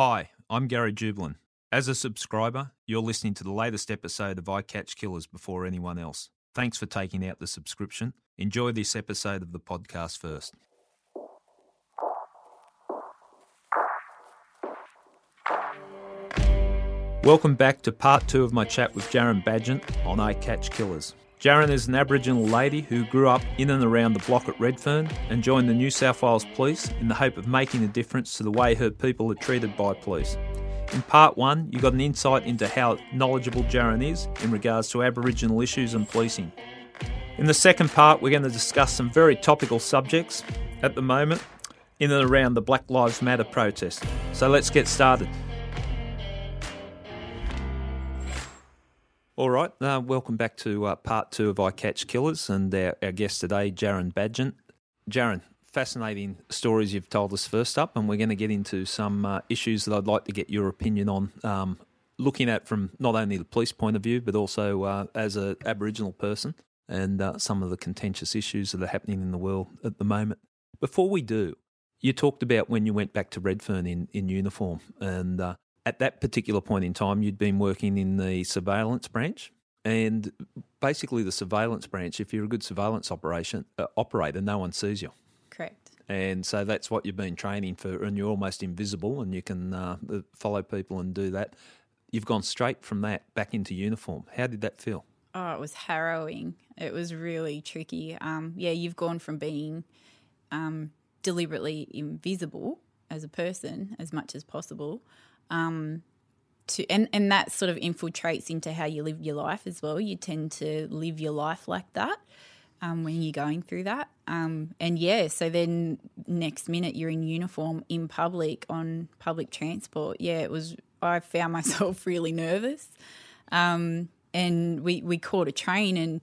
Hi, I'm Gary Jubelin. As a subscriber, you're listening to the latest episode of I Catch Killers before anyone else. Thanks for taking out the subscription. Enjoy this episode of the podcast first. Welcome back to part two of my chat with Jaron Badgent on I Catch Killers. Jaron is an Aboriginal lady who grew up in and around the block at Redfern and joined the New South Wales Police in the hope of making a difference to the way her people are treated by police. In part one, you got an insight into how knowledgeable Jaron is in regards to Aboriginal issues and policing. In the second part, we're going to discuss some very topical subjects at the moment in and around the Black Lives Matter protest. So let's get started. All right, uh, welcome back to uh, part two of I Catch Killers and our, our guest today, Jaron Badgent. Jaron, fascinating stories you've told us first up, and we're going to get into some uh, issues that I'd like to get your opinion on, um, looking at from not only the police point of view, but also uh, as an Aboriginal person and uh, some of the contentious issues that are happening in the world at the moment. Before we do, you talked about when you went back to Redfern in, in uniform, and uh, at that particular point in time, you'd been working in the surveillance branch. And basically, the surveillance branch, if you're a good surveillance operation uh, operator, no one sees you. Correct. And so that's what you've been training for, and you're almost invisible, and you can uh, follow people and do that. You've gone straight from that back into uniform. How did that feel? Oh, it was harrowing. It was really tricky. Um, yeah, you've gone from being um, deliberately invisible as a person as much as possible um, to and and that sort of infiltrates into how you live your life as well. You tend to live your life like that um, when you're going through that. Um, and yeah, so then next minute you're in uniform in public on public transport. Yeah, it was. I found myself really nervous, um, and we we caught a train and.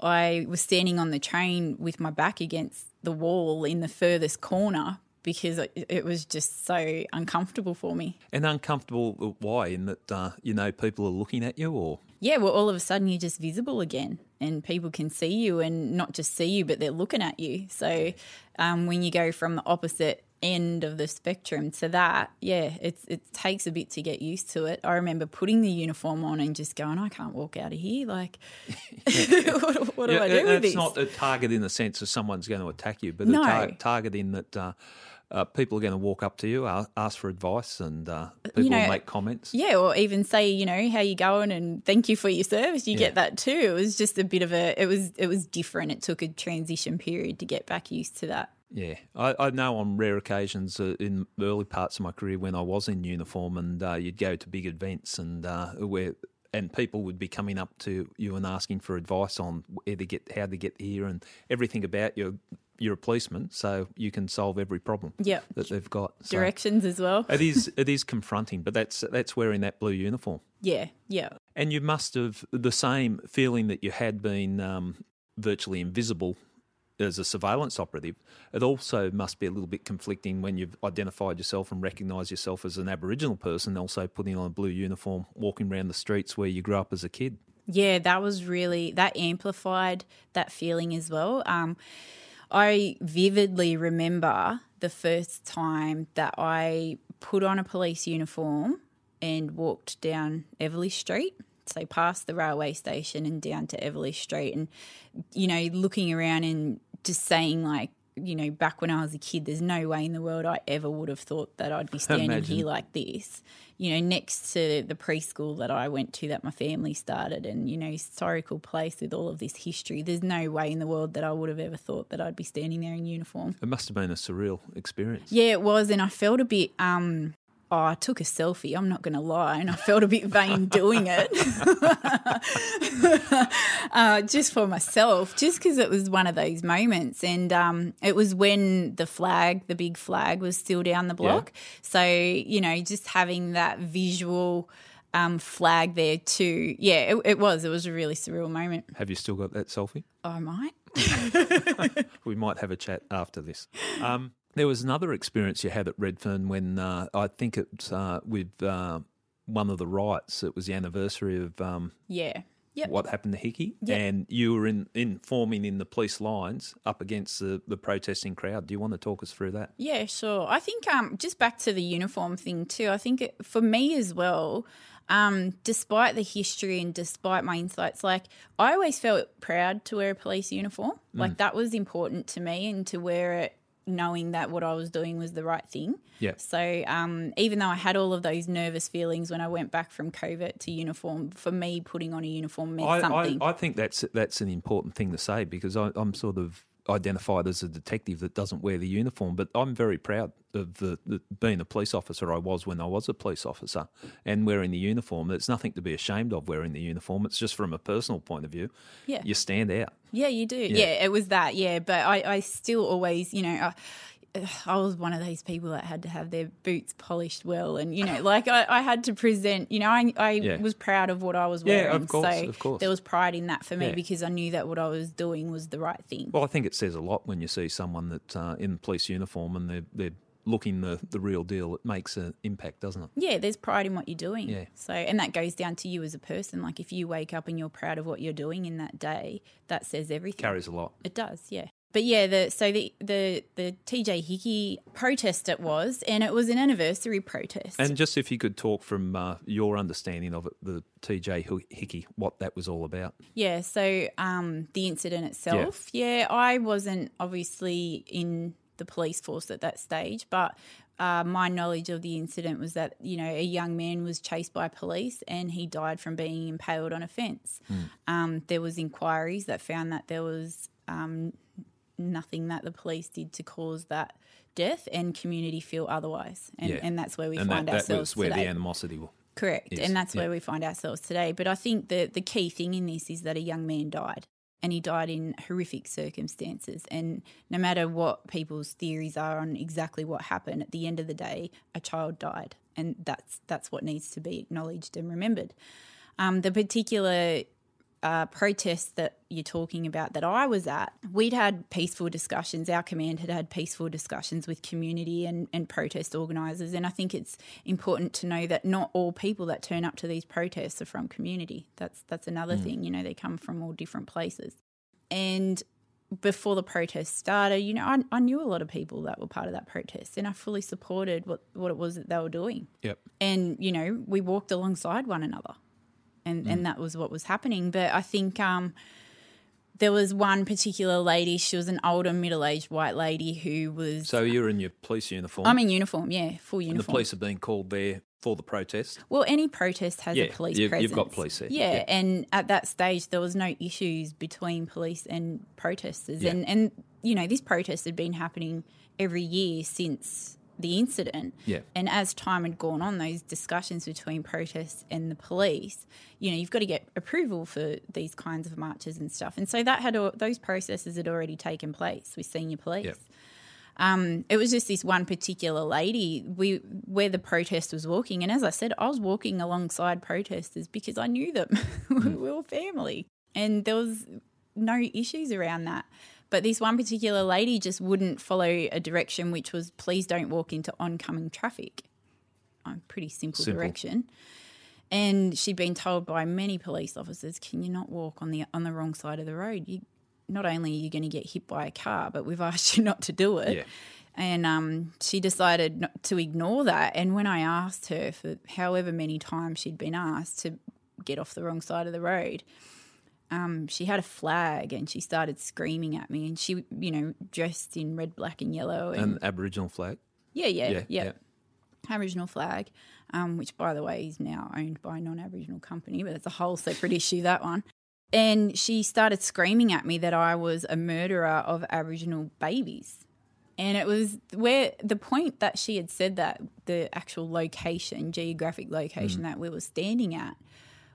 I was standing on the train with my back against the wall in the furthest corner because it, it, was just so uncomfortable for me. And uncomfortable, why? In that, uh, you know, people are looking at you or? Yeah, well, all of a sudden you're just visible again and people can see you and not just see you, but they're looking at you. So um, when you go from the opposite end of the spectrum to that, yeah, it's it takes a bit to get used to it. I remember putting the uniform on and just going, I can't walk out of here. Like, what, what, do yeah, I do with this? It's not a target in the sense of someone's going to attack you, but no. a tar- target in that. Uh, uh, people are going to walk up to you, ask for advice, and uh, people you know, will make comments. Yeah, or even say, you know, how you going, and thank you for your service. You yeah. get that too. It was just a bit of a. It was it was different. It took a transition period to get back used to that. Yeah, I, I know on rare occasions uh, in early parts of my career when I was in uniform, and uh, you'd go to big events, and uh, where and people would be coming up to you and asking for advice on where to get, how to get here, and everything about you you're a policeman, so you can solve every problem yep. that they've got. So Directions as well. it is it is confronting, but that's that's wearing that blue uniform. Yeah, yeah. And you must have the same feeling that you had been um, virtually invisible as a surveillance operative. It also must be a little bit conflicting when you've identified yourself and recognised yourself as an Aboriginal person, also putting on a blue uniform, walking around the streets where you grew up as a kid. Yeah, that was really that amplified that feeling as well. Um, I vividly remember the first time that I put on a police uniform and walked down Eveleigh Street. So past the railway station and down to Eveleigh Street, and you know, looking around and just saying like, you know, back when I was a kid, there's no way in the world I ever would have thought that I'd be standing Imagine. here like this you know, next to the preschool that I went to that my family started and, you know, historical place with all of this history. There's no way in the world that I would have ever thought that I'd be standing there in uniform. It must have been a surreal experience. Yeah, it was. And I felt a bit um, Oh, I took a selfie. I'm not going to lie, and I felt a bit vain doing it, uh, just for myself, just because it was one of those moments. And um, it was when the flag, the big flag, was still down the block. Yeah. So you know, just having that visual um, flag there too. Yeah, it, it, was. It was a really surreal moment. Have you still got that selfie? I might. we might have a chat after this. Um, there was another experience you had at Redfern when uh, I think it's uh, with uh, one of the riots. It was the anniversary of. Um, yeah. Yep. what happened to Hickey, Yep. and you were in, informing in the police lines up against the, the protesting crowd. Do you want to talk us through that? Yeah, sure. I think um, just back to the uniform thing too. I think it, for me as well, um, despite the history and despite my insights, like I always felt proud to wear a police uniform. Mm. Like that was important to me, and to wear it knowing that what I was doing was the right thing. Yeah. So um, even though I had all of those nervous feelings when I went back from covert to uniform, for me putting on a uniform meant I, something. I, I think that's that's an important thing to say because I, I'm sort of identified as a detective that doesn't wear the uniform, but I'm very proud of the, the being a police officer I was when I was a police officer and wearing the uniform. There's nothing to be ashamed of wearing the uniform. It's just from a personal point of view. Yeah. You stand out. Yeah, you do. Yeah. it was that. Yeah, but I, I still always, you know, I, I was one of those people that had to have their boots polished well, and you know, like I, I had to present. You know, I, I Yeah. was proud of what I was Yeah, wearing. of course, so of course. there was pride in that for me Yeah. because I knew that what I was doing was the right thing. Well, I think it says a lot when you see someone that uh, in police uniform and they're, they're looking the, the real deal. It makes an impact, doesn't it? yeah, there's pride in what you're doing. Yeah. So, and that goes down to you as a person. Like if you wake up and you're proud of what you're doing in that day, that says everything. Carries a lot. It does, yeah. But yeah, the so the the the TJ Hickey protest it was, and it was an anniversary protest. And just if you could talk from uh, your understanding of it, the TJ Hickey, what that was all about. yeah, so um, the incident itself, yeah. I wasn't obviously in the police force at that stage, but uh, my knowledge of the incident was that you know a young man was chased by police and he died from being impaled on a fence. Um, there was inquiries that found that there was um, nothing that the police did to cause that death, and community feel otherwise, and, Yeah. and that's where we and find that ourselves was where today. the animosity was. Correct. is, And that's yeah. where we find ourselves today. But I think the, the key thing in this is that a young man died and he died in horrific circumstances. And no matter what people's theories are on exactly what happened, at the end of the day, a child died. And that's that's what needs to be acknowledged and remembered. Um, the particular uh, protest that you're talking about that I was at, we'd had peaceful discussions. Our command had had peaceful discussions with community and, and protest organisers. And I think it's important to know that not all people that turn up to these protests are from community. That's that's another thing. You know, they come from all different places. And before the protest started, you know, I, I knew a lot of people that were part of that protest, and I fully supported what what it was that they were doing Yep. and you know we walked alongside one another and Mm. and that was what was happening but i think um there was one particular lady she was an older middle-aged white lady who was So you're in your police uniform. i'm in uniform yeah full and uniform the police have been called there for the protest. well any protest has Yeah, a police you've- presence you've got police there, yeah, yeah. and at that stage there was no issues between police and protesters Yeah. and and you know this protest had been happening every year since the incident Yeah. And as time had gone on, those discussions between protests and the police, you know, you've got to get approval for these kinds of marches and stuff. And so that had those processes had already taken place with senior police. Yep. Um, it was just this one particular lady we where the protest was walking, and as I said, I was walking alongside protesters because I knew them. we were family, and there was no issues around that. But this one particular lady just wouldn't follow a direction, which was please don't walk into oncoming traffic. A pretty simple, Simple. direction. And she'd been told by many police officers, "Can you not walk on the on the wrong side of the road? You, not only are you going to get hit by a car, but we've asked you not to do it." Yeah. And um, she decided not to ignore that. And when I asked her for however many times she'd been asked to get off the wrong side of the road, um, she had a flag and she started screaming at me. And she, you know, dressed in red, black, and yellow. And, An Aboriginal flag. yeah, yeah, Yeah, yeah, yeah. Aboriginal flag, um, which by the way is now owned by a non-Aboriginal company, but it's a whole separate issue that one. And she started screaming at me that I was a murderer of Aboriginal babies. And it was where the point that she had said that the actual location, geographic location that we were standing at,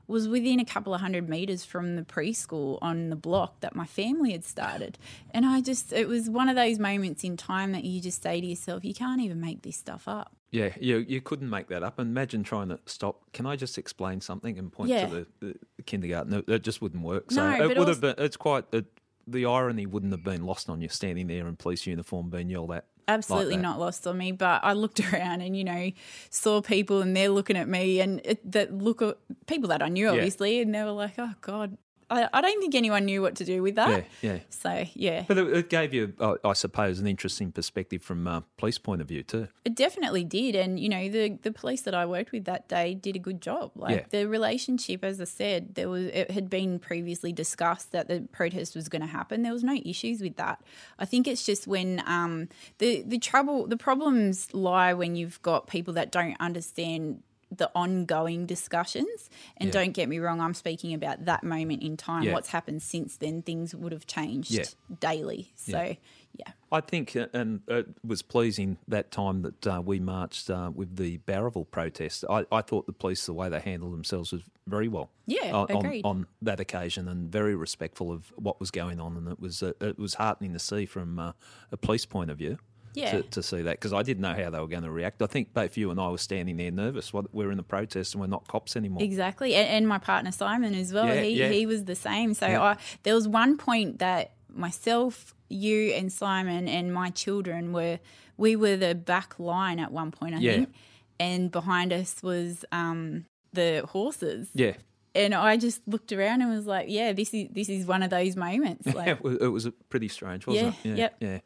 was within a couple of hundred meters from the preschool on the block that my family had started. And I just, it was one of those moments in time that you just say to yourself, you can't even make this stuff up. Yeah, you you couldn't make that up. Imagine trying to stop. Can I just explain something and point Yeah. to the, the kindergarten? It, it just wouldn't work. So No, it would also- have been. It's quite. It, the irony wouldn't have been lost on you standing there in police uniform being yelled at. Absolutely that. not lost on me. But I looked around and you know saw people and they're looking at me and it, that look people that I knew obviously, and they were like, "Oh God." I, I don't think anyone knew what to do with that. Yeah, yeah. So yeah, But it, it gave you, uh, I suppose, an interesting perspective from a police point of view too. It definitely did, and you know the the police that I worked with that day did a good job. Like Yeah. the relationship, as I said, there was it had been previously discussed that the protest was going to happen. There was no issues with that. I think it's just when um, the the trouble, the problems lie when you've got people that don't understand the ongoing discussions. And Yeah. don't get me wrong, I'm speaking about that moment in time. Yeah. What's happened since then? Things would have changed Yeah. daily. So Yeah. I think, uh, and it was pleasing that time that uh, we marched uh, with the Barraville protest. I, I thought the police, the way they handled themselves, was very well. Yeah, on, on- agreed. on that occasion, and very respectful of what was going on, and it was uh, it was heartening to see from uh, a police point of view. Yeah. To, to see that because I didn't know how they were going to react. I think both you and I were standing there nervous. We're in the protest and we're not cops anymore. Exactly, and, and my partner Simon as well. Yeah, he yeah. he was the same. So. I, there was one point that myself, you, and Simon and my children were we were the back line at one point, I think, and behind us was um, the horses. Yeah, And I just looked around and was like, "Yeah, this is this is one of those moments." Like, it was, pretty strange, wasn't Yeah, it? yep. yeah.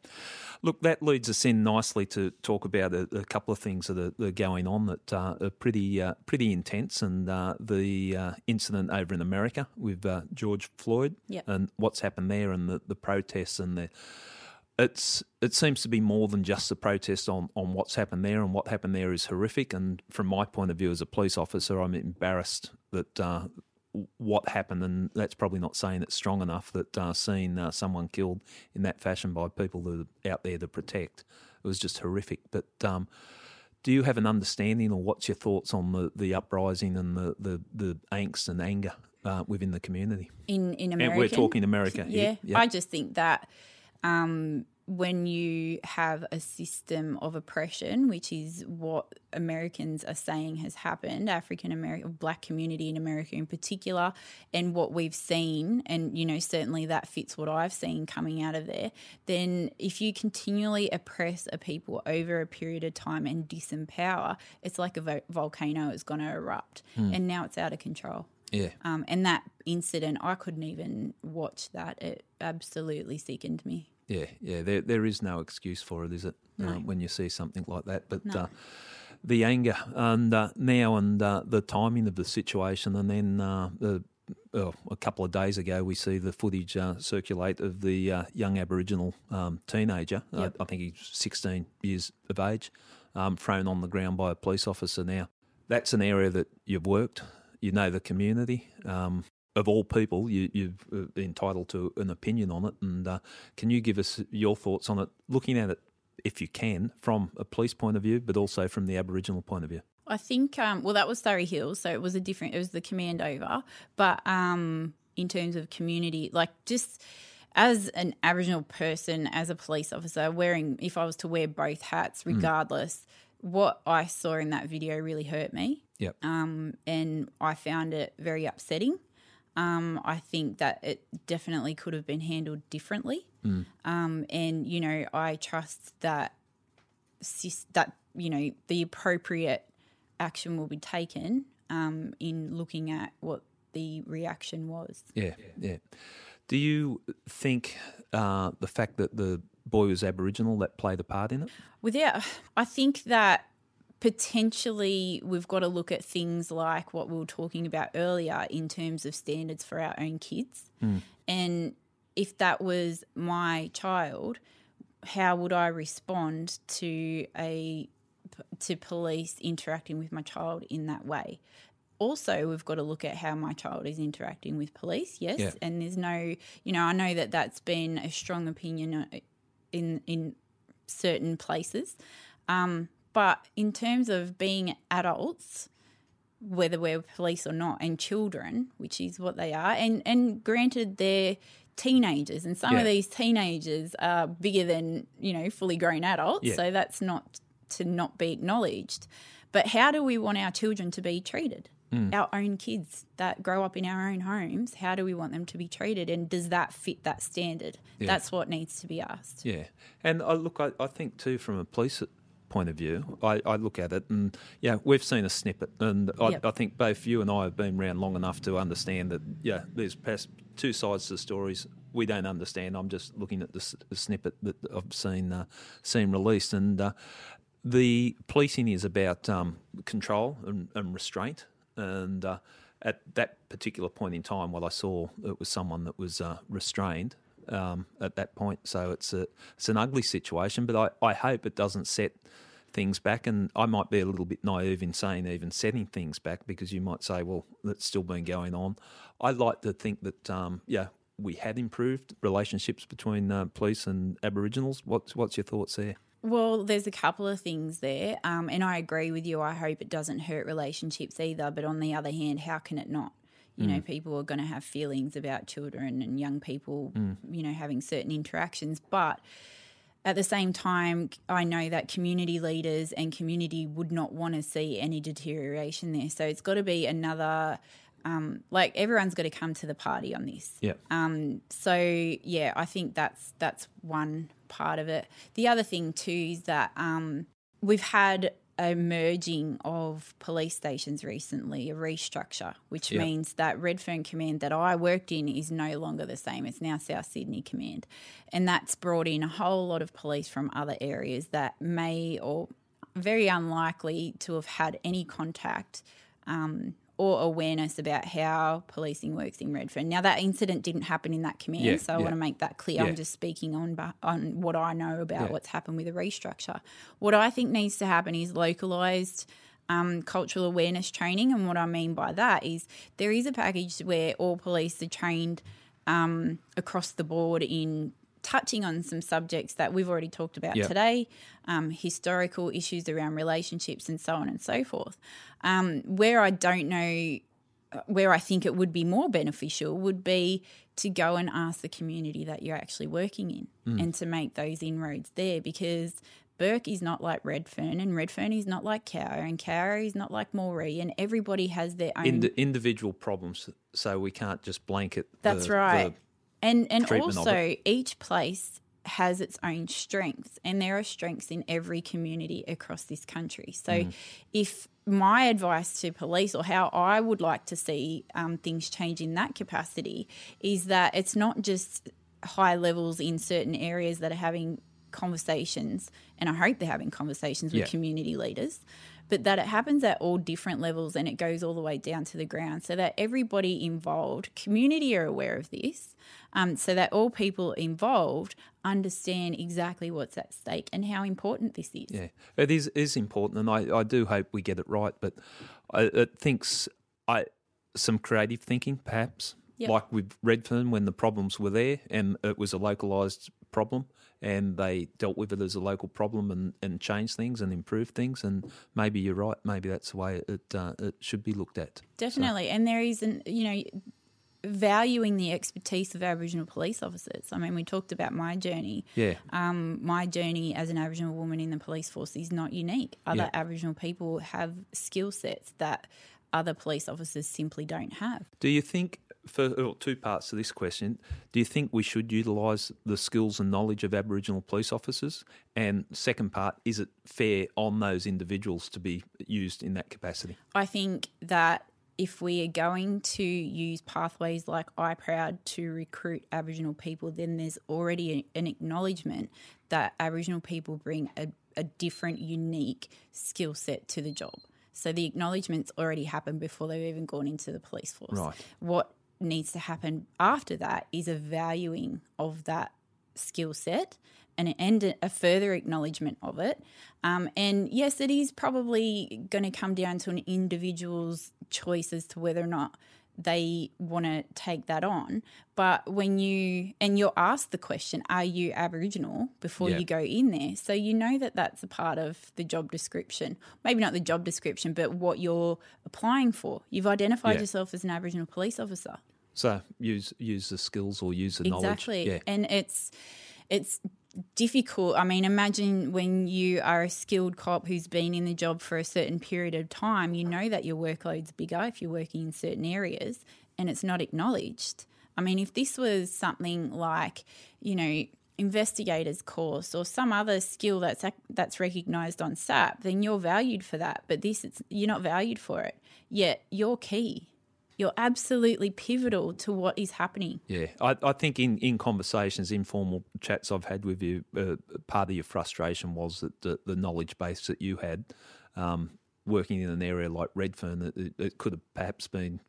Look, that leads us in nicely to talk about a, a couple of things that are, that are going on that uh, are pretty uh, pretty intense, and uh, the uh, incident over in America with uh, George Floyd, Yep. and what's happened there, and the, the protests, and the it's it seems to be more than just the protest on, on what's happened there, and what happened there is horrific. And from my point of view as a police officer, I'm embarrassed that uh, what happened, and that's probably not saying it strong enough. That uh, seeing uh, someone killed in that fashion by people that are out there to protect, it was just horrific. But um, do you have an understanding, or what's your thoughts on the, the uprising and the, the, the angst and anger uh, within the community? in in And America, we're talking America Yeah. Yeah. I just think that um, when you have a system of oppression, which is what Americans are saying has happened, African American, black community in America in particular, and what we've seen, and you know, certainly that fits what I've seen coming out of there, then if you continually oppress a people over a period of time and disempower, it's like a vo- volcano is going to erupt. And now it's out of control. Yeah. Um, and that incident, I couldn't even watch that. It absolutely sickened me. Yeah, yeah. There, there is no excuse for it, is it? No. Uh, when you see something like that, but uh, the anger and uh, now and uh, the timing of the situation, and then uh, the. Oh, a couple of days ago, we see the footage uh, circulate of the uh, young Aboriginal um, teenager. Yep. Uh, I think he's 16 years of age, um, thrown on the ground by a police officer. Now, that's an area that you've worked. You know the community. Um, of all people, you, you're uh, entitled to an opinion on it. And uh, can you give us your thoughts on it, looking at it, if you can, from a police point of view, but also from the Aboriginal point of view? I think, um, well, that was Surry Hills, so it was a different, it was the command over. But um, in terms of community, like just as an Aboriginal person, as a police officer, wearing, if I was to wear both hats, regardless, what I saw in that video really hurt me. Yep. um, and I found it very upsetting. Um, I think that it definitely could have been handled differently. Um, and you know, I trust that that you know the appropriate action will be taken um, in looking at what the reaction was. Yeah, yeah. Do you think uh, the fact that the boy was Aboriginal that played a part in it? Well, yeah, I think that potentially we've got to look at things like what we were talking about earlier in terms of standards for our own kids. And if that was my child, how would I respond to a to police interacting with my child in that way? Also, we've got to look at how my child is interacting with police. Yes, Yeah. and there's no, you know, I know that that's been a strong opinion uh, in in certain places. Um, but in terms of being adults, whether we're police or not, and children, which is what they are, and and granted they're teenagers, and some Yeah. of these teenagers are bigger than you know fully grown adults, Yeah. so that's not to not be acknowledged. But how do we want our children to be treated? Our own kids that grow up in our own homes, how do we want them to be treated? And does that fit that standard? Yeah. That's what needs to be asked. Yeah, and I look, I, I think too, from a police point of view, I, I look at it, and yeah, we've seen a snippet, and I, Yep. I think both you and I have been around long enough to understand that yeah, there's past two sides to the stories we don't understand. I'm just looking at the, s- the snippet that I've seen uh, seen released, and uh, the policing is about um, control and, and restraint, and uh, at that particular point in time, what I saw it was someone that was uh, restrained um, at that point. So it's a it's an ugly situation, but I, I hope it doesn't set things back. And I might be a little bit naive in saying even setting things back because you might say, well, that's still been going on. I like to think that um, yeah. We had improved relationships between uh, police and Aboriginals. What's what's your thoughts there? Well, there's a couple of things there, um, and I agree with you. I hope it doesn't hurt relationships either. But on the other hand, how can it not? You know, people are going to have feelings about children and young people, you know, having certain interactions. But at the same time, I know that community leaders and community would not want to see any deterioration there. So it's got to be another, um, like everyone's got to come to the party on this. Yeah. Um, so yeah, I think that's that's one part of it. The other thing too is that um, we've had a merging of police stations recently, a restructure, which means that Redfern Command that I worked in is no longer the same. It's now South Sydney Command, and that's brought in a whole lot of police from other areas that may or very unlikely to have had any contact um, or awareness about how policing works in Redfern. Now that incident didn't happen in that command, Yeah, so I yeah. want to make that clear. Yeah. I'm just speaking on on what I know about what's happened with the restructure. What I think needs to happen is localized. Um, cultural awareness training, and what I mean by that is there is a package where all police are trained um, across the board in touching on some subjects that we've already talked about Yeah. today, um, historical issues around relationships and so on and so forth. Um, where I don't know, where I think it would be more beneficial would be to go and ask the community that you're actually working in Mm. and to make those inroads there because. Bourke is not like Redfern, and Redfern is not like Cowra, and Cowra is not like Moree, and everybody has their own. Indi- individual problems, so we can't just blanket. That's the- right. the- and and also each place has its own strengths and there are strengths in every community across this country so Mm. if my advice to police or how i would like to see um, things change in that capacity is that it's not just high levels in certain areas that are having conversations and i hope they're having conversations with Yeah. community leaders but that it happens at all different levels and it goes all the way down to the ground so that everybody involved, community are aware of this, um, so that all people involved understand exactly what's at stake and how important this is. Yeah, it is is important, and I, I do hope we get it right. But I, it thinks I some creative thinking, perhaps, Yep. like with Redfern when the problems were there and it was a localized problem, and they dealt with it as a local problem and, and changed things and improved things. And maybe you're right. Maybe that's the way it uh, it should be looked at. Definitely. And there is an, you know, valuing the expertise of Aboriginal police officers. I mean, we talked about my journey. Yeah, Um, my journey as an Aboriginal woman in the police force is not unique. Other Yeah. Aboriginal people have skill sets that other police officers simply don't have. Do you think, for two parts to this question, do you think we should utilise the skills and knowledge of Aboriginal police officers? And second part, is it fair on those individuals to be used in that capacity? I think that if we are going to use pathways like IPROWD to recruit Aboriginal people, then there's already an acknowledgement that Aboriginal people bring a, a different, unique skill set to the job. So the acknowledgements already happened before they've even gone into the police force. Right. What needs to happen after that is a valuing of that skill set and, and a further acknowledgement of it. Um, and yes, it is probably going to come down to an individual's choice as to whether or not they want to take that on. But when you, and you're asked the question, are you Aboriginal before Yeah. you go in there? So you know that that's a part of the job description. Maybe not the job description, but what you're applying for. You've identified Yeah. yourself as an Aboriginal police officer. So use use the skills or use the knowledge. Exactly. Yeah. And it's it's difficult. I mean, imagine when you are a skilled cop who's been in the job for a certain period of time, you know that your workload's bigger if you're working in certain areas and it's not acknowledged. I mean, if this was something like, you know, investigators course or some other skill that's that's recognized on SAP, then you're valued for that. But this, you're not valued for it. Yet you're key. You're absolutely pivotal to what is happening. Yeah, I, I think in, in conversations, informal chats I've had with you, uh, part of your frustration was that the, the knowledge base that you had, um, working in an area like Redfern, that it, it could have perhaps been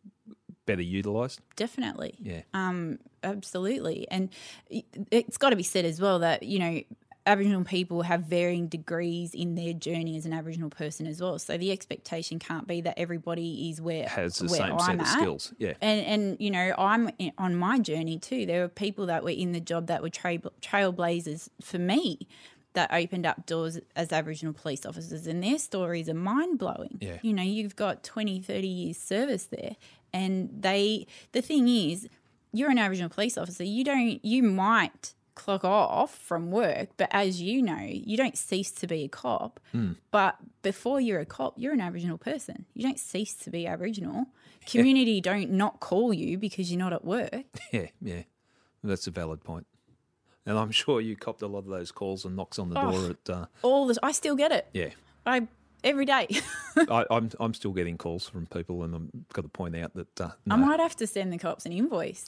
better utilised. Definitely. Yeah. Um, absolutely. And it's got to be said as well that, you know, Aboriginal people have varying degrees in their journey as an Aboriginal person as well. So the expectation can't be that everybody is where has the where same I'm set at. of skills. Yeah, And and you know I'm in, on my journey too. There were people that were in the job that were trail, trailblazers for me that opened up doors as Aboriginal police officers, and their stories are mind blowing. Yeah. You know, you've got 20, 30 years service there, and they. The thing is, you're an Aboriginal police officer. You don't. You might clock off from work, but as you know, you don't cease to be a cop. But before you're a cop, you're an Aboriginal person. You don't cease to be Aboriginal. Community don't not call you because you're not at work. yeah, yeah. That's a valid point. And I'm sure you copped a lot of those calls and knocks on the door at. Uh, All this, I still get it. yeah, I every day. I, I'm I'm still getting calls from people, and I've got to point out that uh, I might have to send the cops an invoice.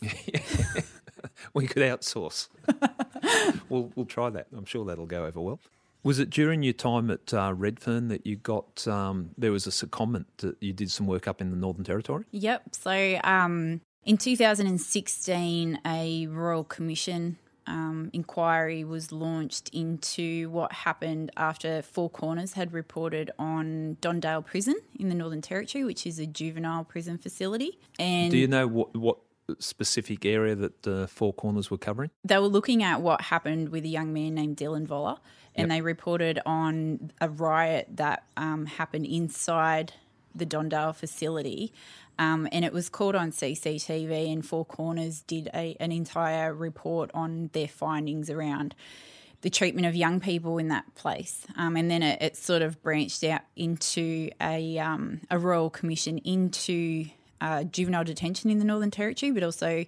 we could outsource. we'll we'll try that. I'm sure that'll go over well. Was it during your time at uh, Redfern that you got um, there was a secondment that you did some work up in the Northern Territory? Yep. So um, in 2016, a Royal Commission um, inquiry was launched into what happened after Four Corners had reported on Don Dale Prison in the Northern Territory, which is a juvenile prison facility. And Do you know what what specific area that uh, Four Corners were covering? they were looking at what happened with a young man named Dylan Voller, and they reported on a riot that um, happened inside the Don Dale facility. Um, and it was caught on CCTV, and Four Corners did a, an entire report on their findings around the treatment of young people in that place. Um, and then it, it sort of branched out into a, um, a royal commission into uh, juvenile detention in the Northern Territory, but also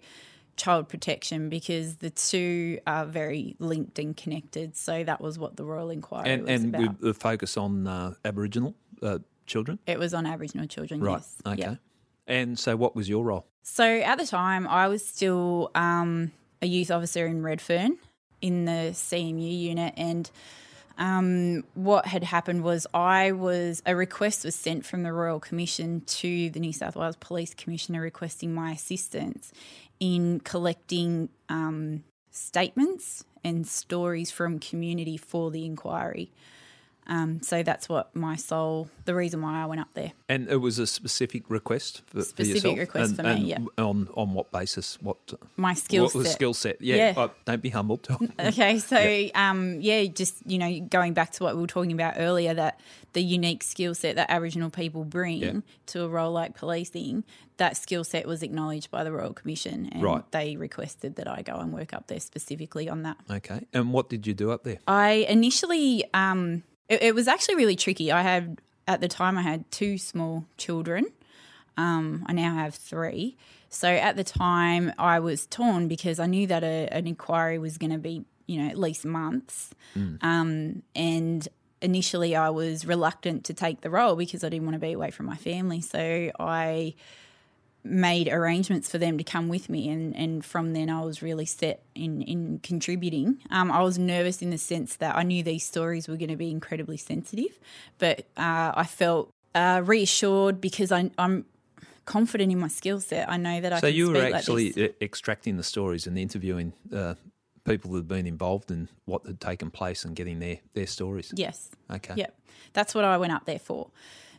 child protection because the two are very linked and connected. So that was what the royal inquiry And was and about. with the focus on uh, Aboriginal uh, children, it was on Aboriginal children, right? yes. Okay. Yeah. And so, what was your role? So at the time, I was still um, a youth officer in Redfern in the CMU unit, and um, what had happened was I was a request was sent from the Royal Commission to the New South Wales Police Commissioner requesting my assistance in collecting um, statements and stories from community for the inquiry. Um, so that's what my soul, the reason why I went up there. And it was a specific request for, Specific for yourself? request and, for me, yeah. On, on what basis? What, My skill what set. skill set? Yeah. Yeah. Oh, don't be humbled. Okay, so um, yeah, just you know, going back to what we were talking about earlier, that the unique skill set that Aboriginal people bring Yeah. to a role like policing, that skill set was acknowledged by the Royal Commission, and Right. they requested that I go and work up there specifically on that. okay. And what did you do up there? I initially, um, it, it was actually really tricky. I had at the time I had two small children. Um, I now have three. So at the time, I was torn because I knew that a, an inquiry was going to be, you know, at least months. Um, and initially, I was reluctant to take the role because I didn't want to be away from my family. So I made arrangements for them to come with me and, and from then I was really set in, in contributing. Um, I was nervous in the sense that I knew these stories were going to be incredibly sensitive, but uh, I felt uh, reassured because I, I'm confident in my skill set. I know that I So you were like actually uh, extracting the stories and interviewing uh, people that had been involved in what had taken place and getting their, their stories. Yes. Okay. Yep. That's what I went up there for.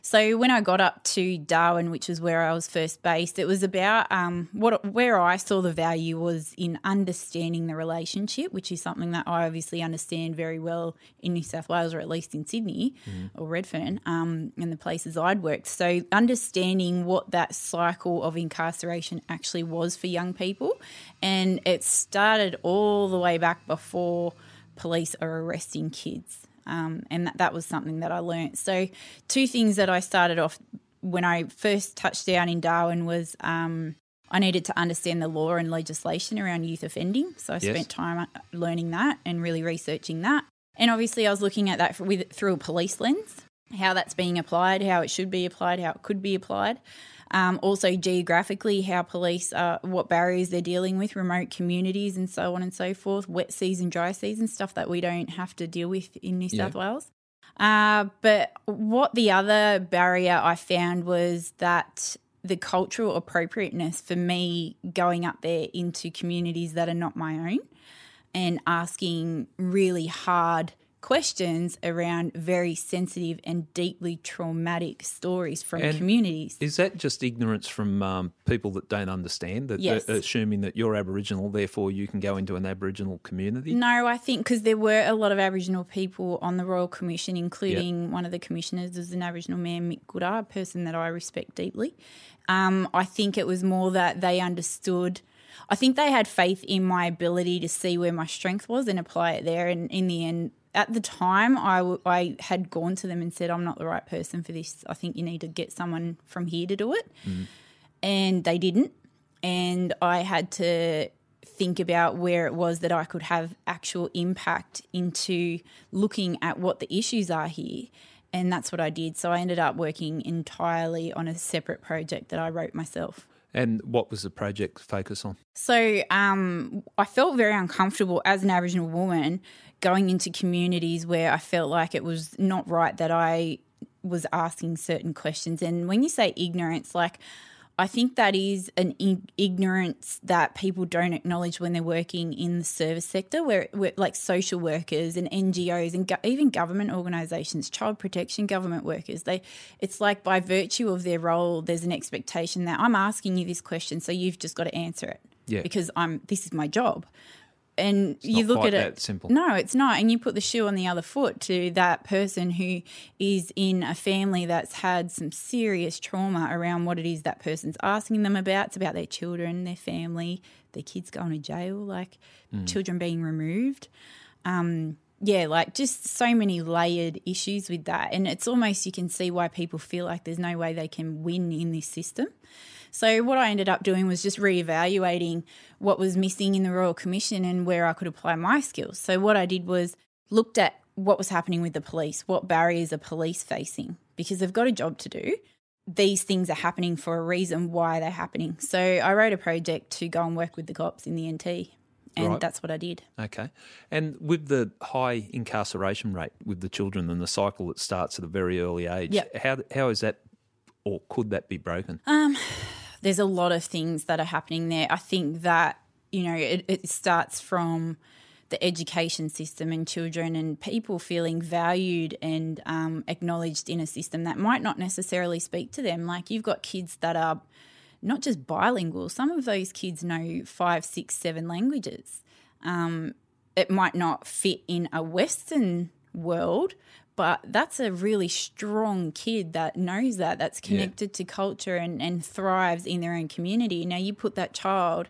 So when I got up to Darwin, which was where I was first based, it was about um, what where I saw the value was in understanding the relationship, which is something that I obviously understand very well in New South Wales, or at least in Sydney or Redfern, um, and the places I'd worked. So understanding what that cycle of incarceration actually was for young people, and it started all the way back before police are arresting kids. Um, and that, that was something that I learnt. So, two things that I started off when I first touched down in Darwin was um, I needed to understand the law and legislation around youth offending. So I Yes. spent time uh, learning that and really researching that. And obviously, I was looking at that with, through a police lens, how that's being applied, how it should be applied, how it could be applied. Um, also, geographically, how police, uh, what barriers they're dealing with, remote communities, and so on and so forth, wet season, dry season, stuff that we don't have to deal with in New Yeah. South Wales. Uh, but what the other barrier I found was that the cultural appropriateness for me going up there into communities that are not my own and asking really hard questions around very sensitive and deeply traumatic stories from And communities. Is that just ignorance from um, people that don't understand? That Yes. assuming that you're Aboriginal, therefore you can go into an Aboriginal community? No, I think because there were a lot of Aboriginal people on the Royal Commission, including one of the commissioners was an Aboriginal man, Mick Gooda, a person that I respect deeply. Um, I think it was more that they understood. I think they had faith in my ability to see where my strength was and apply it there. And in the end, at the time, I, w- I had gone to them and said, I'm not the right person for this. I think you need to get someone from here to do it. And they didn't. And I had to think about where it was that I could have actual impact into looking at what the issues are here. And that's what I did. So I ended up working entirely on a separate project that I wrote myself. And what was the project focus on? So um, I felt very uncomfortable as an Aboriginal woman going into communities where I felt like it was not right that I was asking certain questions. And when you say ignorance, like I think that is an ig- ignorance that people don't acknowledge when they're working in the service sector, where, where like social workers and NGOs and go- even government organisations, child protection government workers. They, it's like by virtue of their role, there's an expectation that I'm asking you this question, so you've just got to answer it. Yeah. because I'm. This is my job. And you not look at it. simple. No, it's not. And you put the shoe on the other foot to that person who is in a family that's had some serious trauma around what it is that person's asking them about. It's about their children, their family, their kids going to jail, like Mm. children being removed. Um, yeah, like just so many layered issues with that. And it's almost you can see why people feel like there's no way they can win in this system. So what I ended up doing was just reevaluating what was missing in the Royal Commission and where I could apply my skills. So what I did was looked at what was happening with the police, what barriers are police facing because they've got a job to do. These things are happening for a reason why they're happening. So I wrote a project to go and work with the cops in the NT and Right. that's what I did. Okay. And with the high incarceration rate with the children and the cycle that starts at a very early age, Yep. how, how is that or could that be broken? Um, there's a lot of things that are happening there. I think that, you know, it, it starts from the education system and children and people feeling valued and um, acknowledged in a system that might not necessarily speak to them. Like you've got kids that are not just bilingual, some of those kids know five, six, seven languages. Um, it might not fit in a Western world, but that's a really strong kid that knows that, that's connected to culture and, and thrives in their own community. Now, you put that child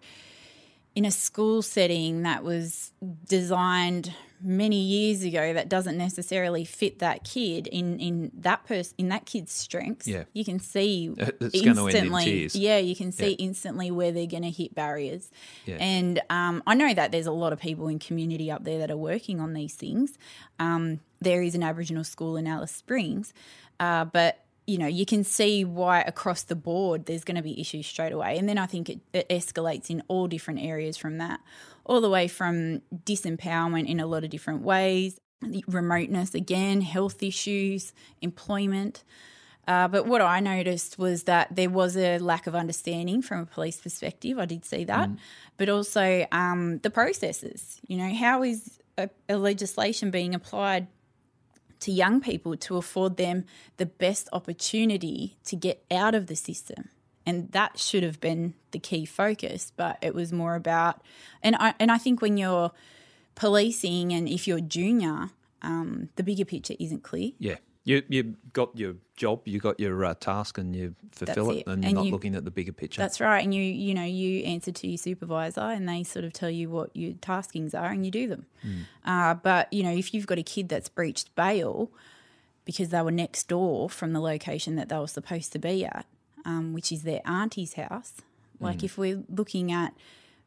in a school setting that was designed many years ago that doesn't necessarily fit that kid in in that person in that kid's strengths Yeah. you can see It's in instantly tears. yeah you can see instantly where they're going to hit barriers Yeah. and um, i know that there's a lot of people in community up there that are working on these things um, there is an aboriginal school in alice springs uh, but you know you can see why across the board there's going to be issues straight away and then i think it, it escalates in all different areas from that all the way from disempowerment in a lot of different ways remoteness again health issues employment uh, but what I noticed was that there was a lack of understanding from a police perspective. I did see that. But also um, the processes. You know, how is a, a legislation being applied to young people to afford them the best opportunity to get out of the system? And that should have been the key focus, but it was more about, and I and I think when you're policing and if you're junior, um, the bigger picture isn't clear Yeah. You you got your job, you got your uh, task, and you fulfill it, it. and you're not you- looking at the bigger picture. That's right. And you, you know, you answer to your supervisor and they sort of tell you what your taskings are and you do them. Uh, but, you know, if you've got a kid that's breached bail because they were next door from the location that they were supposed to be at, um, which is their auntie's house, like if we're looking at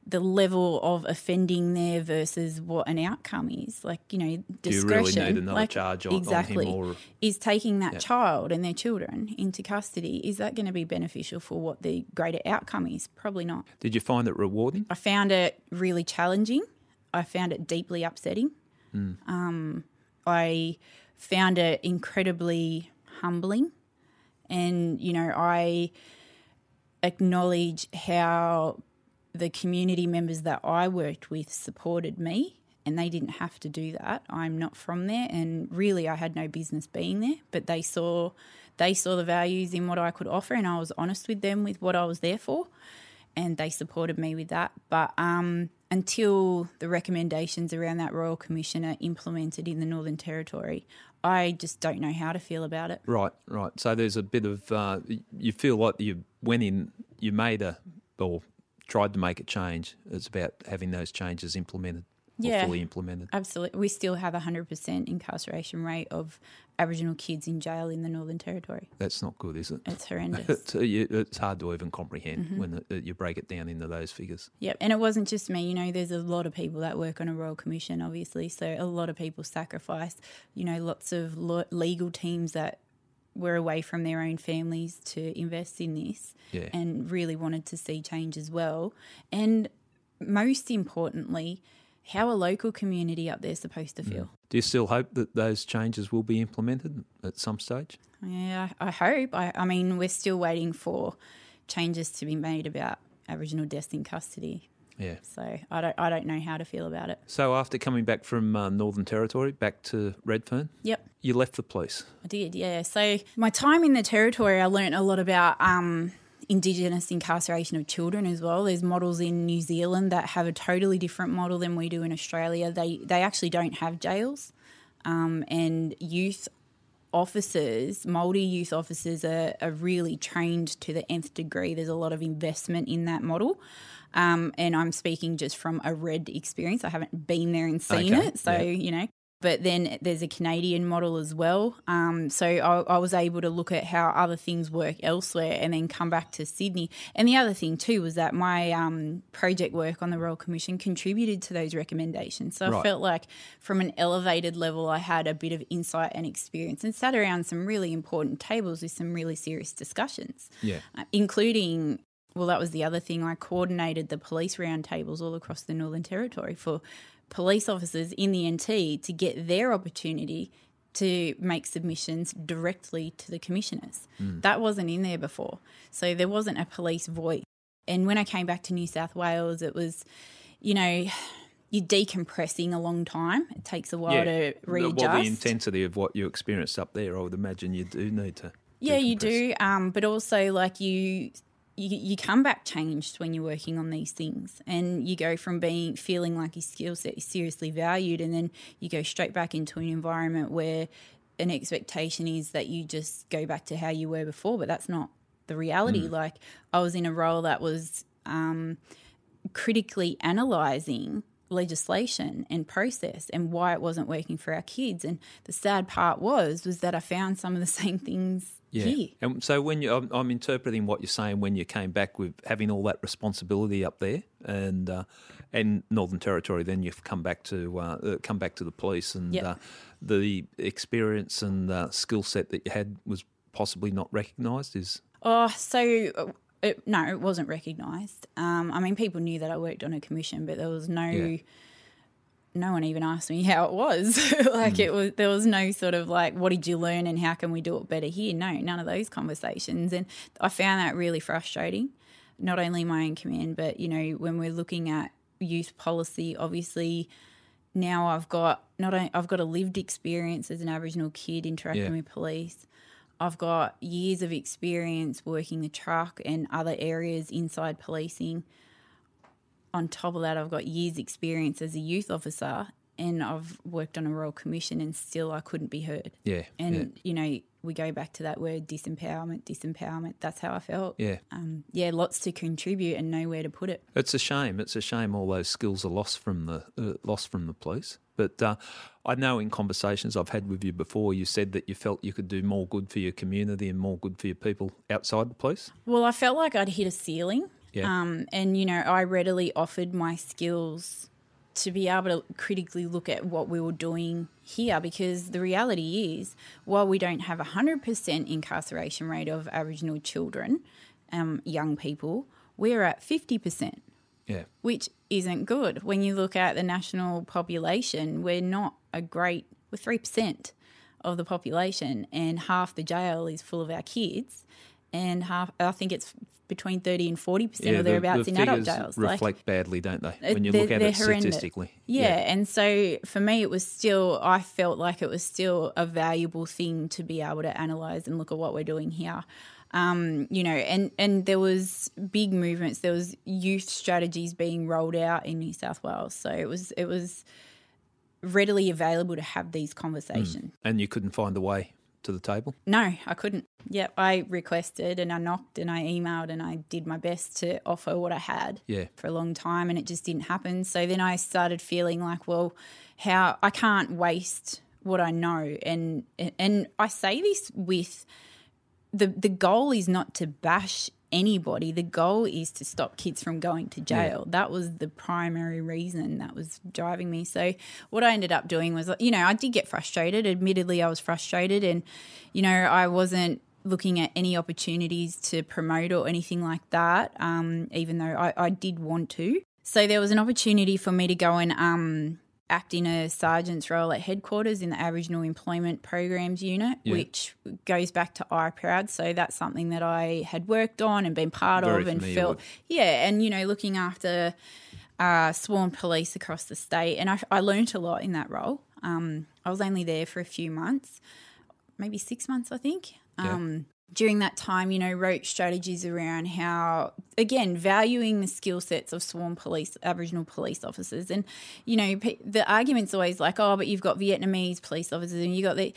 the level of offending there versus what an outcome is, like, you know, Do you discretion. really need another like, charge on, on exactly him? Or is taking that child and their children into custody is that going to be beneficial for what the greater outcome is probably not did you find it rewarding? i found it really challenging i found it deeply upsetting um, i found it incredibly humbling and you know i acknowledge how the community members that I worked with supported me and they didn't have to do that. I'm not from there and really I had no business being there, but they saw they saw the values in what I could offer and I was honest with them with what I was there for and they supported me with that. But um, until the recommendations around that Royal Commission are implemented in the Northern Territory, I just don't know how to feel about it. Right, right. So there's a bit of uh, you feel like you went in, you made a or tried to make a change. It's about having those changes implemented Yeah. fully implemented. Absolutely. We still have a 100% incarceration rate of Aboriginal kids in jail in the Northern Territory. That's not good, is it? It's horrendous. It's, it's hard to even comprehend Mm-hmm. when you break it down into those figures. Yep. And it wasn't just me. You know, there's a lot of people that work on a Royal Commission, obviously. So a lot of people sacrifice, you know, lots of lo- legal teams that were away from their own families to invest in this Yeah. and really wanted to see change as well. And most importantly, how a local community up there supposed to mm. feel. Do you still hope that those changes will be implemented at some stage? Yeah, I I hope. I, I mean, we're still waiting for changes to be made about Aboriginal deaths in custody. Yeah. So I don't, I don't know how to feel about it. So after coming back from uh, Northern Territory back to Redfern, Yep, you left the police. I did. Yeah. So my time in the territory, I learnt a lot about um, Indigenous incarceration of children as well. There's models in New Zealand that have a totally different model than we do in Australia. They they actually don't have jails, um, and youth officers, Māori youth officers, are, are really trained to the nth degree. There's a lot of investment in that model. Um, and I'm speaking just from a read experience. I haven't been there and seen Okay, it. So, yeah. you know, but then there's a Canadian model as well. Um, so I, I was able to look at how other things work elsewhere and then come back to Sydney. And the other thing too was that my um, project work on the Royal Commission contributed to those recommendations. So I felt like from an elevated level, I had a bit of insight and experience and sat around some really important tables with some really serious discussions Yeah. uh, including well that was the other thing i coordinated the police roundtables all across the northern territory for police officers in the nt to get their opportunity to make submissions directly to the commissioners. That wasn't in there before. So there wasn't a police voice. And when i came back to new south wales it was you know you're decompressing a long time. It takes a while to The- readjust. Well, the intensity of what you experienced up there, I would imagine you do need to. Yeah, you do. Um, but also, like you, you, you come back changed when you're working on these things, and you go from being feeling like your skill set is seriously valued, and then you go straight back into an environment where an expectation is that you just go back to how you were before, but that's not the reality. Like I was in a role that was um, critically analysing legislation and process and why it wasn't working for our kids. And the sad part was was that I found some of the same things Yeah. here. And so when you, I'm, I'm interpreting what you're saying when you came back with having all that responsibility up there and uh, and Northern Territory, then you've come back to uh, uh, come back to the police and Yep. uh, the experience and uh, skill set that you had was possibly not recognised. Is Oh, so uh, it, no, it wasn't recognised. Um, I mean, people knew that I worked on a commission, but there was no. Yeah. No one even asked me how it was. like it was, there was no sort of like, what did you learn and how can we do it better here? No, none of those conversations, and I found that really frustrating. Not only my own command, but you know, when we're looking at youth policy, obviously now I've got not only, I've got a lived experience as an Aboriginal kid interacting Yeah. with police. I've got years of experience working the truck and other areas inside policing. On top of that, I've got years experience as a youth officer and I've worked on a royal commission, and still I couldn't be heard. Yeah. And yeah. you know, we go back to that word disempowerment, disempowerment. That's how I felt. Yeah. Um, yeah, lots to contribute and nowhere to put it. It's a shame. It's a shame all those skills are lost from the uh, lost from the police. But uh, I know in conversations I've had with you before, you said that you felt you could do more good for your community and more good for your people outside the police. Well, I felt like I'd hit a ceiling. Yeah. Um, and, you know, I readily offered my skills to be able to critically look at what we were doing here because the reality is, while we don't have a 100% incarceration rate of Aboriginal children, um, young people, we're at 50%, Yeah. which isn't good. When you look at the national population, we're not a great, we're 3% of the population, and half the jail is full of our kids. And half, I think it's between 30 and 40% or thereabouts in adult jails. Like, reflect badly, don't they? When you look at it horrendous. statistically. Yeah, and so for me, it was still, I felt like it was still a valuable thing to be able to analyze and look at what we're doing here. Um, you know, and, and there was big movements. There was youth strategies being rolled out in New South Wales. So it was, it was readily available to have these conversations. And you couldn't find a way to the table. No, I couldn't. Yep, I requested and I knocked and I emailed and I did my best to offer what I had Yeah. for a long time and it just didn't happen. So then I started feeling like, well, how I can't waste what I know and and I say this with the the goal is not to bash anybody. The goal is to stop kids from going to jail. That was the primary reason that was driving me. So what I ended up doing was, you know, I did get frustrated. Admittedly, I was frustrated, and you know, I wasn't looking at any opportunities to promote or anything like that. Um, even though I, I did want to. So there was an opportunity for me to go and um, act in a sergeant's role at headquarters in the Aboriginal Employment Programs Unit, Yeah. which goes back to IPROWD. So that's something that I had worked on and been part Very of and felt, with. yeah, and you know, looking after uh, sworn police across the state. And I, I learnt a lot in that role. Um, I was only there for a few months, maybe six months, I think. Yeah. Um, during that time, you know, wrote strategies around how, again, valuing the skill sets of sworn police, Aboriginal police officers. And, you know, the argument's always like, oh, but you've got Vietnamese police officers and you got the.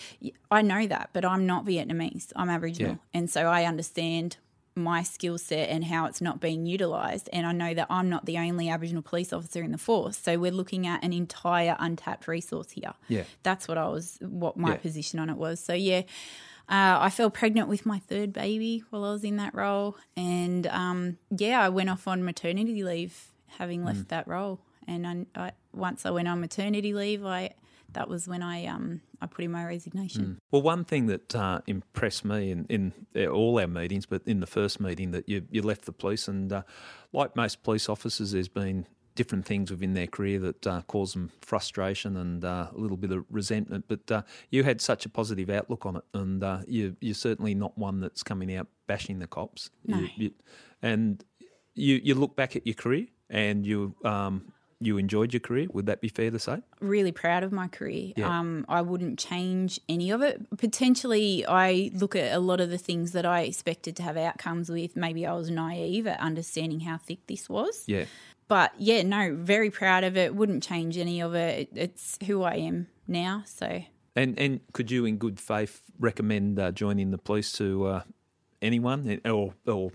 I know that, but I'm not Vietnamese. I'm Aboriginal. Yeah. And so I understand my skill set and how it's not being utilised. And I know that I'm not the only Aboriginal police officer in the force. So we're looking at an entire untapped resource here. Yeah. That's what I was, what my Yeah. position on it was. So yeah, uh, I fell pregnant with my third baby while I was in that role. And um, yeah, I went off on maternity leave having left that role. And I, I, once I went on maternity leave, I that was when I um I put in my resignation. Well, one thing that uh, impressed me in, in all our meetings, but in the first meeting, that you, you left the police, and uh, like most police officers, there's been different things within their career that uh, cause them frustration and uh, a little bit of resentment. But uh, you had such a positive outlook on it, and uh, you, you're certainly not one that's coming out bashing the cops. No. You, you, and you, you look back at your career, and you um, you enjoyed your career. Would that be fair to say? really proud of my career. Yeah. Um, I wouldn't change any of it. Potentially, I look at a lot of the things that I expected to have outcomes with. Maybe I was naive at understanding how thick this was. Yeah. But yeah, no, very proud of it. Wouldn't change any of it. it it's who I am now. So And and could you, in good faith, recommend uh, joining the police to uh, anyone, or or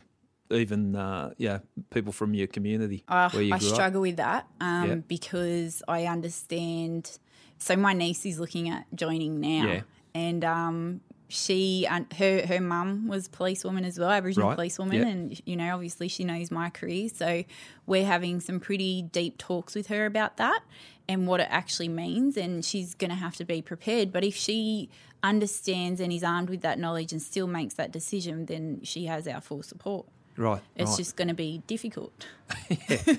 even uh, yeah people from your community Uh, where you I grew up? struggle with that um, Yeah. because I understand. So my niece is looking at joining now, Yeah. and um, she and her her mum was a policewoman as well, Aboriginal Right. policewoman, Yeah. and you know obviously she knows my career. So we're having some pretty deep talks with her about that and what it actually means, and she's going to have to be prepared. But if she understands and is armed with that knowledge and still makes that decision, then she has our full support. Right, It's right. just going to be difficult.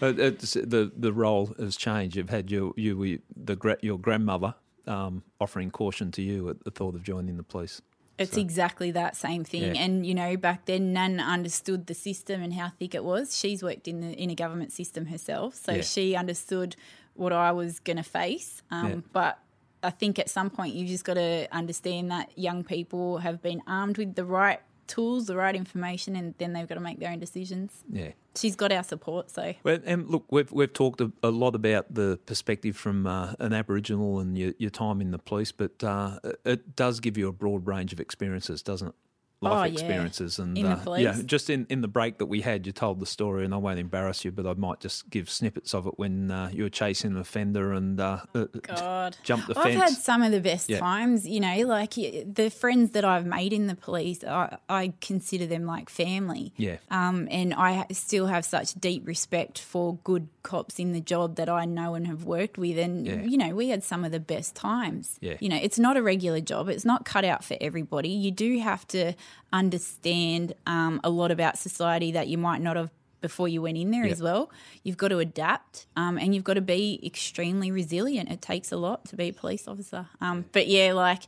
But it's, the the role has changed. You've had your you the your grandmother um, offering caution to you at the thought of joining the police. It's exactly that same thing. Yeah. And you know, back then, Nan understood the system and how thick it was. She's worked in the in a government system herself, so Yeah. she understood what I was going to face. Um, Yeah. But I think at some point, you've just got to understand that young people have been armed with the right tools, the right information, and then they've got to make their own decisions. Yeah. She's got our support, so Well, and look, we've we've talked a, a lot about the perspective from uh, an Aboriginal and your, your time in the police, but uh, it does give you a broad range of experiences, doesn't it? Life Oh, yeah. experiences and uh, yeah, just in, in the break that we had, you told the story, and I won't embarrass you, but I might just give snippets of it when uh, you were chasing an offender and uh, uh, God. jumped the fence. I've had some of the best Yeah. times, you know, like the friends that I've made in the police, I, I consider them like family. yeah, Um, and I still have such deep respect for good cops in the job that I know and have worked with. And, Yeah. you know, we had some of the best times. Yeah. You know, it's not a regular job, it's not cut out for everybody. You do have to understand um, a lot about society that you might not have before you went in there as well. You've got to adapt um, and you've got to be extremely resilient. It takes a lot to be a police officer. Um, but yeah, like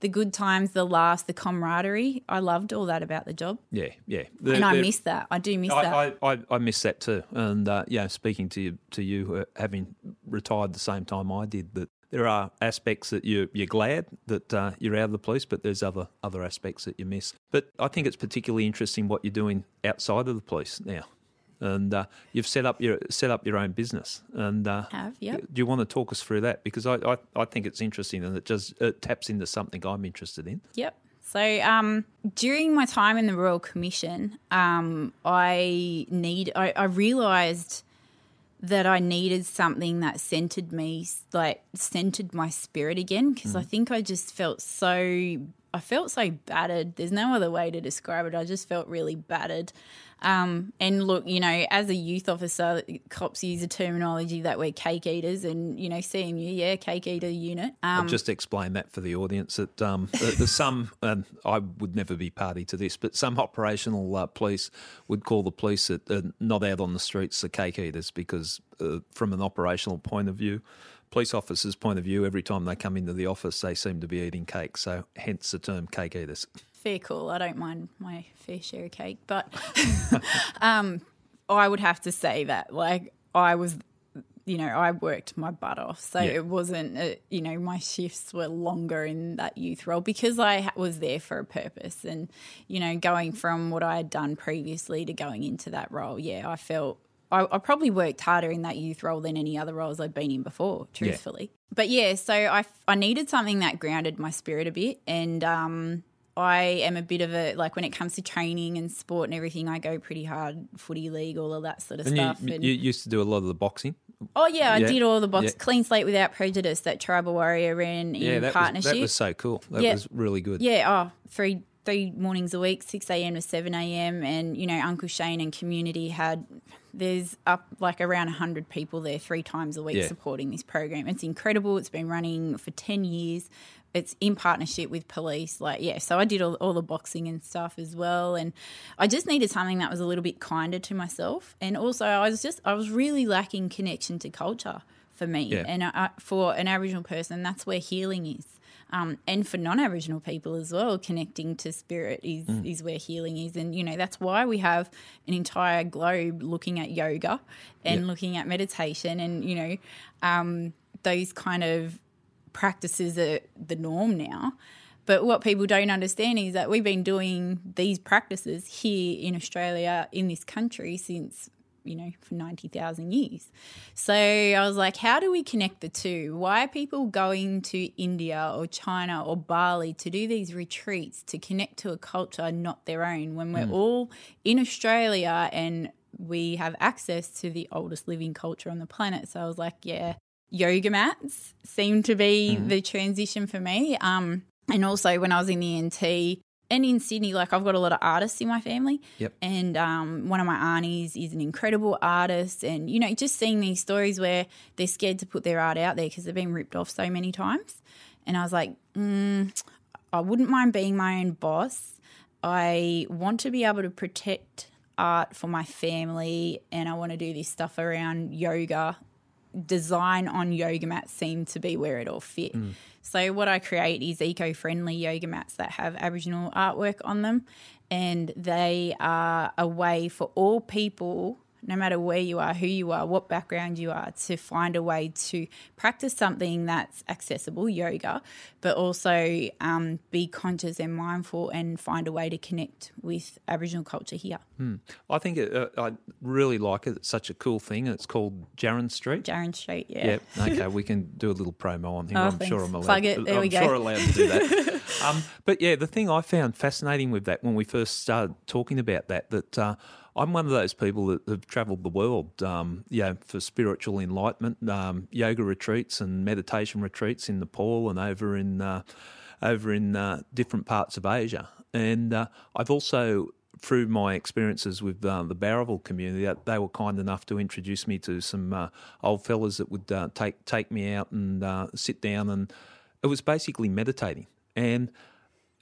the good times, the laughs, the camaraderie, I loved all that about the job. yeah, yeah. The- and I the- miss that. I do miss that. I, I, I, I miss that too. And uh, yeah, speaking to you, to you, uh, having retired the same time I did, that there are aspects that you you're glad that uh, you're out of the police, but there's other other aspects that you miss. But I think it's particularly interesting what you're doing outside of the police now. And uh, you've set up your set up your own business, and uh, Have, yep. do you want to talk us through that? Because I, I, I think it's interesting, and it just it taps into something I'm interested in. Yep. So um, during my time in the Royal Commission, um, I need I, I realised that I needed something that centered me, like centered my spirit again, because I mm. think I just felt so I felt so battered. There's no other way to describe it. I just felt really battered. Um, and look, you know, as a youth officer, cops use a terminology that we're cake eaters, and you know, CMU, yeah, cake eater unit. Um, I'll just explain that for the audience that um, there's some, and I would never be party to this, but some operational uh, police would call the police that are not out on the streets the cake eaters because, uh, from an operational point of view, police officers' point of view, every time they come into the office, they seem to be eating cake. So, hence the term cake eaters. fair call. I don't mind my fair share of cake, but um, I would have to say that like I was, you know, I worked my butt off, so Yeah. it wasn't, uh you know, my shifts were longer in that youth role because I was there for a purpose, and you know, going from what I had done previously to going into that role, yeah, I felt. I, I probably worked harder in that youth role than any other roles I'd been in before, truthfully. But yeah, so I, I needed something that grounded my spirit a bit. And um, I am a bit of a, like when it comes to training and sport and everything, I go pretty hard, footy league, all of that sort of And stuff. you, and, you used to do a lot of the boxing. oh, yeah, I Yeah. did all the box, Yeah. clean slate without prejudice that Tribal Warrior ran in Yeah, that was, partnership. that was so cool. That Yeah. was really good. Yeah, oh, three three mornings a week, six a.m. to seven a.m. And you know, Uncle Shane and community had there's up like around hundred people there three times a week Yeah. supporting this program. It's incredible. It's been running for ten years. It's in partnership with police. Like, yeah, so I did all, all the boxing and stuff as well. And I just needed something that was a little bit kinder to myself. And also, I was just, I was really lacking connection to culture for me. Yeah. And uh, for an Aboriginal person, that's where healing is. Um, and for non-Aboriginal people as well, connecting to spirit is is where healing is, and you know that's why we have an entire globe looking at yoga and Yeah. looking at meditation, and you know um, those kind of practices are the norm now. But what people don't understand is that we've been doing these practices here in Australia, in this country, since you know for ninety thousand years. So I was like, how do we connect the two? Why are people going to India or China or Bali to do these retreats to connect to a culture not their own when we're all in Australia and we have access to the oldest living culture on the planet? So I was like, yeah, yoga mats seemed to be the transition for me. Um, and also when I was in the NT and in Sydney, like I've got a lot of artists in my family. Yep. And um, one of my aunties is an incredible artist. And, you know, just seeing these stories where they're scared to put their art out there because they've been ripped off so many times. And I was like, mm, I wouldn't mind being my own boss. I want to be able to protect art for my family and I want to do this stuff around yoga design on yoga mats seem to be where it all fit. Mm. So what I create is eco-friendly yoga mats that have Aboriginal artwork on them, and they are a way for all people no matter where you are, who you are, what background you are, to find a way to practice something that's accessible, yoga, but also um, be conscious and mindful and find a way to connect with Aboriginal culture here. Hmm. I think it, uh, I really like it. It's such a cool thing. It's called Jarin Street. Jarin Street, yeah. Yep. Okay, we can do a little promo on here. Oh, I'm thanks. sure I'm allowed. Plug it. There I'm we go. sure allowed to do that. um, but yeah, the thing I found fascinating with that when we first started talking about that, that uh, I'm one of those people that have travelled the world, um, you know, for spiritual enlightenment, um, yoga retreats and meditation retreats in Nepal and over in uh, over in uh, different parts of Asia. And uh, I've also through my experiences with uh, the Bowraville community, uh, they were kind enough to introduce me to some uh, old fellas that would uh, take take me out and uh, sit down, and it was basically meditating. And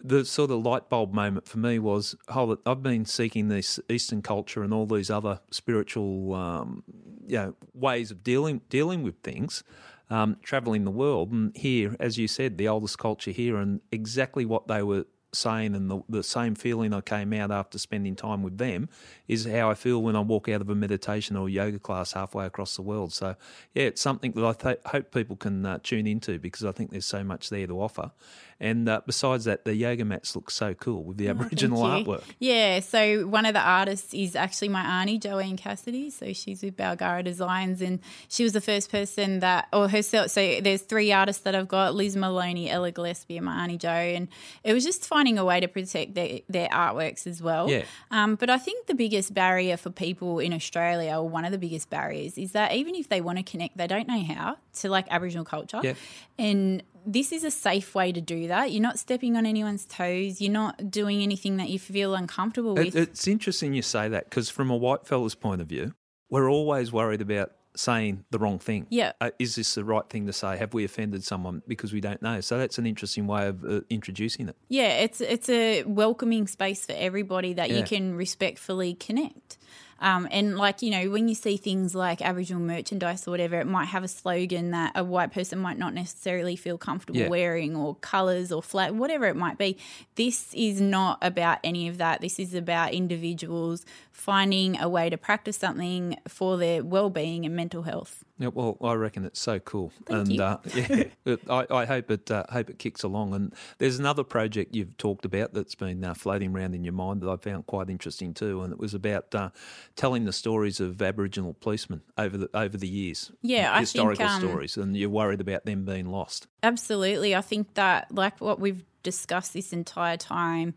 the sort of light bulb moment for me was, it, I've been seeking this Eastern culture and all these other spiritual, um, you know, ways of dealing dealing with things. Um, traveling the world and here, as you said, the oldest culture here, and exactly what they were saying and the, the same feeling I came out after spending time with them is how I feel when I walk out of a meditation or yoga class halfway across the world. So, yeah, it's something that I th- hope people can uh, tune into because I think there's so much there to offer. And uh, besides that, the yoga mats look so cool with the Aboriginal Oh, you. artwork. Yeah, so one of the artists is actually my auntie, Joanne Cassidy. So she's with Balgara Designs, and she was the first person that, or herself. So there's three artists that I've got Liz Maloney, Ella Gillespie, and my auntie Joe. And it was just finding a way to protect their, their artworks as well. Yeah. Um, but I think the biggest barrier for people in Australia, or one of the biggest barriers, is that even if they want to connect, they don't know how to like Aboriginal culture. Yeah. And this is a safe way to do that. You're not stepping on anyone's toes. You're not doing anything that you feel uncomfortable It, with. it's interesting you say that because, from a white fella's point of view, we're always worried about saying the wrong thing. Yeah. Uh, is this the right thing to say? Have we offended someone because we don't know? So that's an interesting way of uh, introducing it. yeah, it's it's a welcoming space for everybody that Yeah. you can respectfully connect. Um, and like you know, when you see things like Aboriginal merchandise or whatever, it might have a slogan that a white person might not necessarily feel comfortable Yeah. wearing, or colours or flat, whatever it might be. This is not about any of that. This is about individuals finding a way to practice something for their well-being and mental health. Yeah, well, I reckon it's so cool, Thank and. Uh, yeah, it, I, I hope it uh, hope it kicks along. And there's another project you've talked about that's been uh, floating around in your mind that I found quite interesting too, and it was about uh, telling the stories of Aboriginal policemen over the over the years. Yeah, I think, historical um, stories, and you're worried about them being lost. Absolutely. I think that, like what we've discussed this entire time,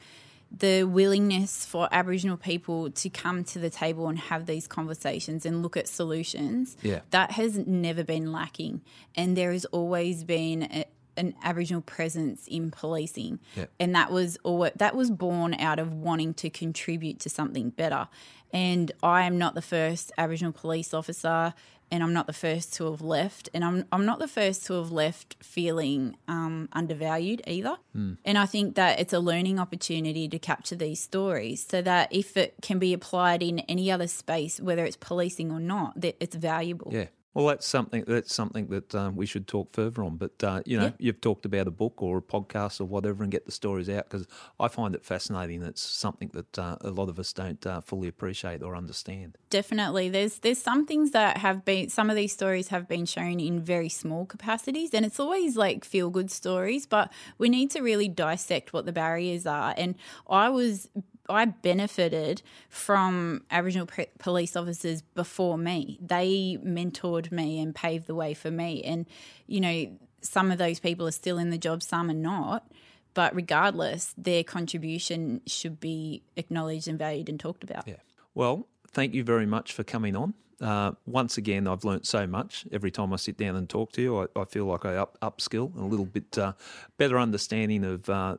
the willingness for Aboriginal people to come to the table and have these conversations and look at solutions, Yeah. that has never been lacking. And there has always been a, an Aboriginal presence in policing, Yeah. and that was always, that was born out of wanting to contribute to something better. And I am not the first Aboriginal police officer, and I'm not the first to have left, and I'm I'm not the first to have left feeling um, undervalued either. And I think that it's a learning opportunity to capture these stories, so that if it can be applied in any other space, whether it's policing or not, that it's valuable. Yeah. Well, that's something that's something that um, we should talk further on. But uh, you know, Yeah. you've talked about a book or a podcast or whatever, and get the stories out because I find it fascinating. It's something that uh, a lot of us don't uh, fully appreciate or understand. Definitely. There's there's some things that have been some of these stories have been shown in very small capacities and it's always like feel good stories, but we need to really dissect what the barriers are. And I was I benefited from Aboriginal police officers before me. They mentored me and paved the way for me. And, you know, some of those people are still in the job, some are not. But regardless, their contribution should be acknowledged and valued and talked about. Yeah. Well, thank you very much for coming on. Uh, once again, I've learnt so much. Every time I sit down and talk to you, I, I feel like I up upskill a little bit uh, better understanding of uh,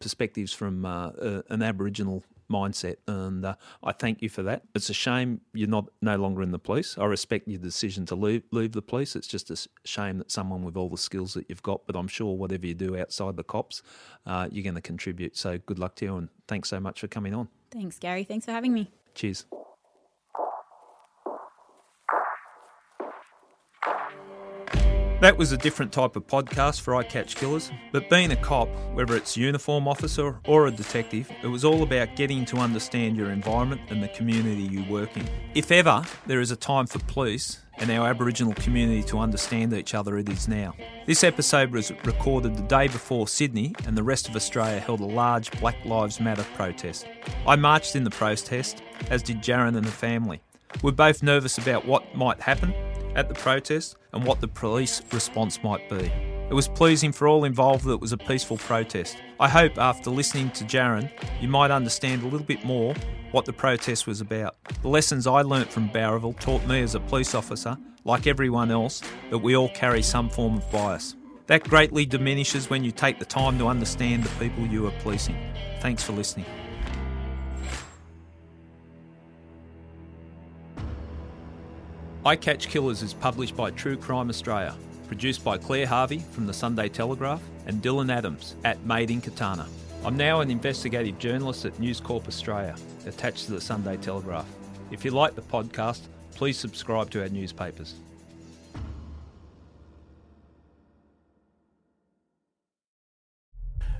perspectives from uh, uh, an Aboriginal mindset, and uh, I thank you for that. It's a shame you're not no longer in the police. I respect your decision to leave leave the police. It's just a shame that someone with all the skills that you've got, but I'm sure whatever you do outside the cops, uh, you're going to contribute. So good luck to you, and thanks so much for coming on. Thanks, Gary. Thanks for having me. Cheers. That was a different type of podcast for I Catch Killers, but being a cop, whether it's uniform officer or a detective, it was all about getting to understand your environment and the community you work in. If ever there is a time for police and our Aboriginal community to understand each other, it is now. This episode was recorded the day before Sydney and the rest of Australia held a large Black Lives Matter protest. I marched in the protest, as did Jarin and the family. We're both nervous about what might happen at the protest and what the police response might be. It was pleasing for all involved that it was a peaceful protest. I hope after listening to Jarin, you might understand a little bit more what the protest was about. The lessons I learnt from Bowraville taught me as a police officer, like everyone else, that we all carry some form of bias. That greatly diminishes when you take the time to understand the people you are policing. Thanks for listening. I Catch Killers is published by True Crime Australia, produced by Claire Harvey from the Sunday Telegraph and Dylan Adams at Made in Katana. I'm now an investigative journalist at News Corp Australia, attached to the Sunday Telegraph. If you like the podcast, please subscribe to our newspapers.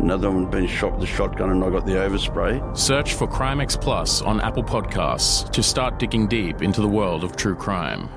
Another one been shot with a shotgun, and I got the overspray. Search for CrimeX Plus on Apple Podcasts to start digging deep into the world of true crime.